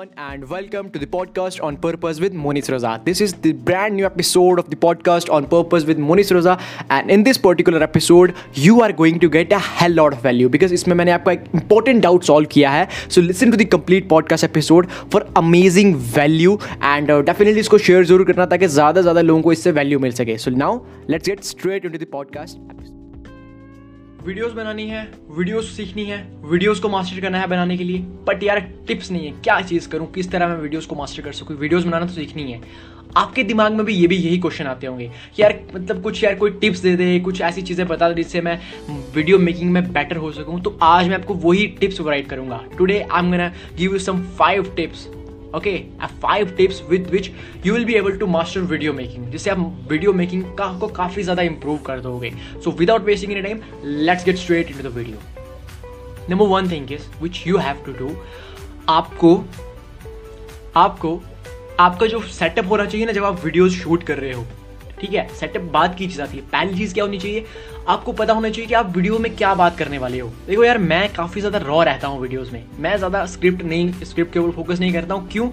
everyone, and welcome to the podcast on Purpose with Moniz Raza. This is the brand new episode of the podcast on Purpose with Moniz Raza, and in this particular episode, you are going to get a hell lot of value because इसमें मैंने आपका एक important doubt solve किया है. So listen to the complete podcast episode for amazing value and uh, definitely इसको share ज़रूर करना ताकि ज़्यादा ज़्यादा लोगों को इससे value मिल सके. So now let's get straight into the podcast episode. Videos बनानी है, वीडियोस सीखनी है, वीडियोस को मास्टर करना है बनाने के लिए। बट यार, टिप्स नहीं है, क्या चीज़ करूँ, किस तरह मैं वीडियोस को मास्टर कर सकूँ? वीडियोस बनाना तो सीखनी है। आपके दिमाग में भी ये भी यही क्वेश्चन आते होंगे। यार मतलब कुछ यार कोई टिप्स दे दे, कुछ ऐसी चीज़ें बता दे जिससे मैं वीडियो मेकिंग में बेटर हो सकूँ। तो आज मैं आपको वही टिप्स प्रोवाइड करूँगा। Today I am gonna give you some five tips okay five tips with which you will be able to master video making जिससे आप वीडियो मेकिंग का, को काफ़ी ज़्यादा इंप्रूव कर दोगे। So without wasting any time let's get straight in the video number one thing is which you have to do आपको आपको, आपका जो सेटअप होना चाहिए ना, जब आप वीडियोज़ शूट कर रहे हो ठीक है सेटअप बात की चीज़ आती है। पहली चीज़ क्या होनी चाहिए? आपको पता होना चाहिए कि आप वीडियो में क्या बात करने वाले हो। देखो यार, मैं काफ़ी ज़्यादा रॉ रहता हूँ वीडियोज़ में। मैं ज़्यादा स्क्रिप्ट नहीं स्क्रिप्ट के ऊपर फोकस नहीं करता हूँ। क्यों?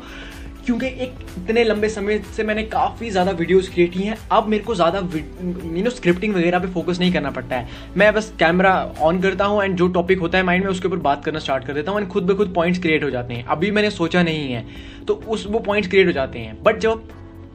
क्योंकि एक इतने लंबे समय से मैंने काफ़ी ज़्यादा वीडियोस क्रिएट की हैं। अब मेरे को ज़्यादा यू नो स्क्रिप्टिंग वगैरह पे फोकस नहीं करना पड़ता है। मैं बस कैमरा ऑन करता हूँ एंड जो टॉपिक होता है माइंड में, उसके ऊपर बात करना स्टार्ट कर देता हूँ एंड खुद ब खुद पॉइंट्स क्रिएट हो जाते हैं। अभी मैंने सोचा नहीं है। तो उस वो पॉइंट्स क्रिएट हो जाते हैं। बट जब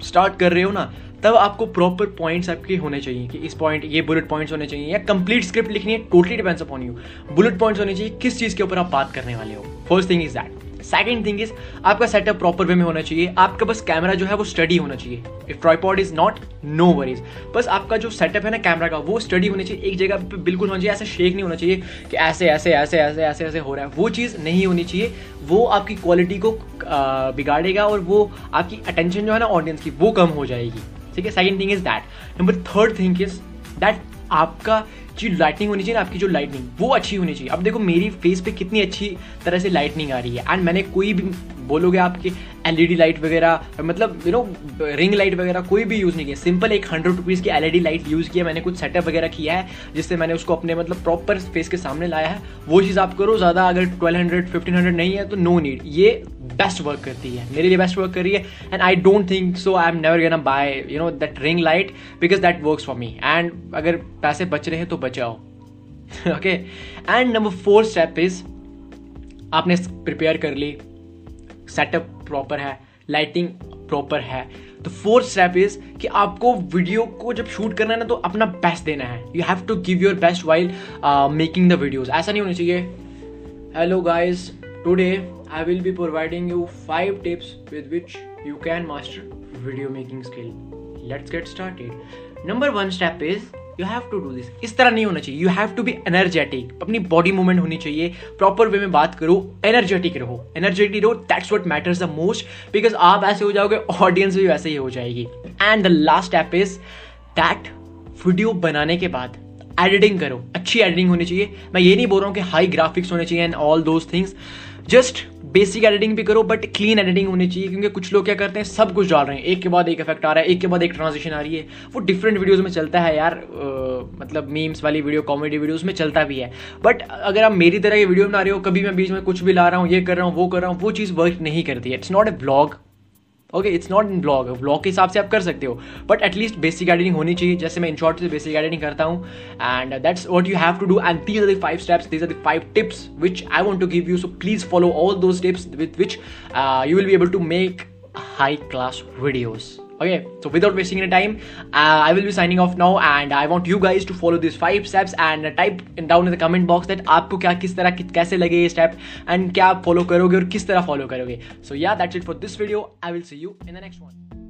स्टार्ट कर रहे हो ना तब आपको प्रॉपर पॉइंट्स आपके होने चाहिए कि इस पॉइंट ये बुलेट पॉइंट्स होने चाहिए, या कंप्लीट स्क्रिप्ट लिखनी है totally depends upon you bullet points होने चाहिए, किस चीज़ के ऊपर आप बात करने वाले हो? First thing is that second thing is आपका सेटअप प्रॉपर वे में होना चाहिए, आपका बस कैमरा जो है वो स्टडी होना चाहिए. If tripod is not no worries बस आपका जो सेटअप है ना कैमरा का, वो स्टडी होना चाहिए, एक जगह पे बिल्कुल होना चाहिए ऐसे शेक नहीं होना चाहिए कि ऐसे ऐसे ऐसे ऐसे ऐसे ऐसे हो रहा है. वो चीज़ नहीं होनी चाहिए. वो आपकी क्वालिटी को बिगाड़ेगा और वो आपकी अटेंशन जो है ना ऑडियंस की, वो कम हो जाएगी. ठीक है? Second thing is that number third thing is that आपका जो लाइटनिंग होनी चाहिए ना, आपकी जो लाइटनिंग वो अच्छी होनी चाहिए। अब देखो, मेरी फेस पे कितनी अच्छी तरह से लाइटनिंग आ रही है। एंड मैंने कोई भी बोलोगे आपके एलईडी लाइट वगैरह मतलब यू नो रिंग लाइट वगैरह कोई भी यूज़ नहीं किया। सिंपल एक हंड्रेड रुपीज़ की एलईडी लाइट यूज़ किया, मैंने कुछ सेटअप वगैरह किया है, जिससे मैंने उसको अपने मतलब प्रॉपर फेस के सामने लाया है। वो चीज़ आप करो, ज़्यादा अगर ट्वेल्व हंड्रेड फिफ्टीन हंड्रेड नहीं है तो नो नीड ये बेस्ट वर्क करती है। मेरे लिए बेस्ट वर्क कर रही है and I don't think so I am never gonna buy you know that ring light because that work for me and अगर पैसे बच रहे हैं तो बचाओ। Okay and number four step is आपने प्रिपेयर कर ली। सेटअप प्रॉपर है लाइटिंग प्रॉपर है। तो फोर्थ स्टेप इज़ कि आपको वीडियो को जब शूट करना है ना तो अपना बेस्ट देना है। You have to give your best while making the videos ऐसा नहीं होना चाहिए। Hello guys today I will be providing you five tips with which you can master video making skill let's get started number one step is you have to do this इस तरह नहीं होना चाहिए। You have to be energetic अपनी body movement होनी चाहिए। Proper way में बात करो। एनर्जेटिक रहो। एनर्जेटिक रहो। That's what matters the most because आप ऐसे हो जाओगे ऑडियंस भी वैसे ही हो जाएगी। And the last step is that video बनाने के बाद एडिटिंग करो। अच्छी एडिटिंग होनी चाहिए। मैं ये नहीं बोल रहा हूँ कि हाई ग्राफिक्स होने चाहिए and all those things just basic editing भी करो बट क्लीन एडिटिंग होनी चाहिए क्योंकि कुछ लोग क्या करते हैं सब कुछ डाल रहे हैं। एक के बाद एक इफ़ेक्ट आ रहा है एक के बाद एक ट्रांजिशन आ रही है। वो डिफरेंट वीडियोस में चलता है यार आ, मतलब मीम्स वाली वीडियो कॉमेडी वीडियोस में चलता भी है। बट अगर आप मेरी तरह की वीडियो बना रहे हो कभी मैं बीच में कुछ भी ला रहा हूँ ये कर रहा हूँ वो कर रहा हूँ वो चीज़ वर्क नहीं करती है। It's not a blog okay it's not in blog blog के हिसाब से आप कर सकते हो बट एटलीस्ट बेसिक गार्डनिंग होनी चाहिए। जैसे मैं इन शॉर्ट से बेसिक गार्डनिंग करता हूँ and that's what you have to do and these are the five steps these are the five tips which I want to give you so please follow all those steps with which you will be able to make high class videos. okay so without wasting any time uh, i will be signing off now and i want you guys to follow these five steps and type down in the comment box that aapko kya kis tarah kaise lage ye step and kya aap follow karoge aur kis tarah follow karoge so yeah that's it for this video. I will see you in the next one.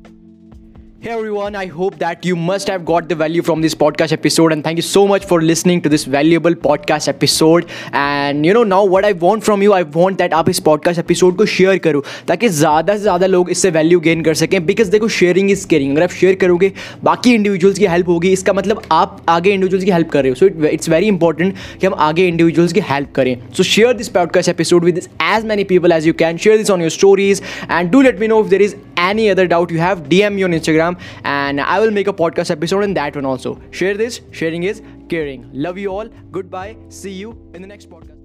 Hey everyone, I hope that you must have got the value from this podcast episode and thank you so much for listening to this valuable podcast episode. And you know now what I want from you I want that आप इस podcast episode को share करो ताकि ज़्यादा से ज़्यादा लोग इससे वैल्यू गेन कर सकें बिकॉज़ देखो शेयरिंग इज़ केयरिंग अगर आप शेयर करोगे बाकी इंडिविजुअल्स की हेल्प होगी इसका मतलब आप आगे इंडिविजुअल्स की हेल्प कर रहे हो। सो इट्स वेरी इंपॉर्टेंट कि हम आगे इंडिविजुअल्स की हेल्प करें। So share this podcast episode with as many people as you can share this on your stories and do let me know if there is any other doubt you have dm me on instagram and i will make a podcast episode in that one also. Share this. Sharing is caring. Love you all. Goodbye. See you in the next podcast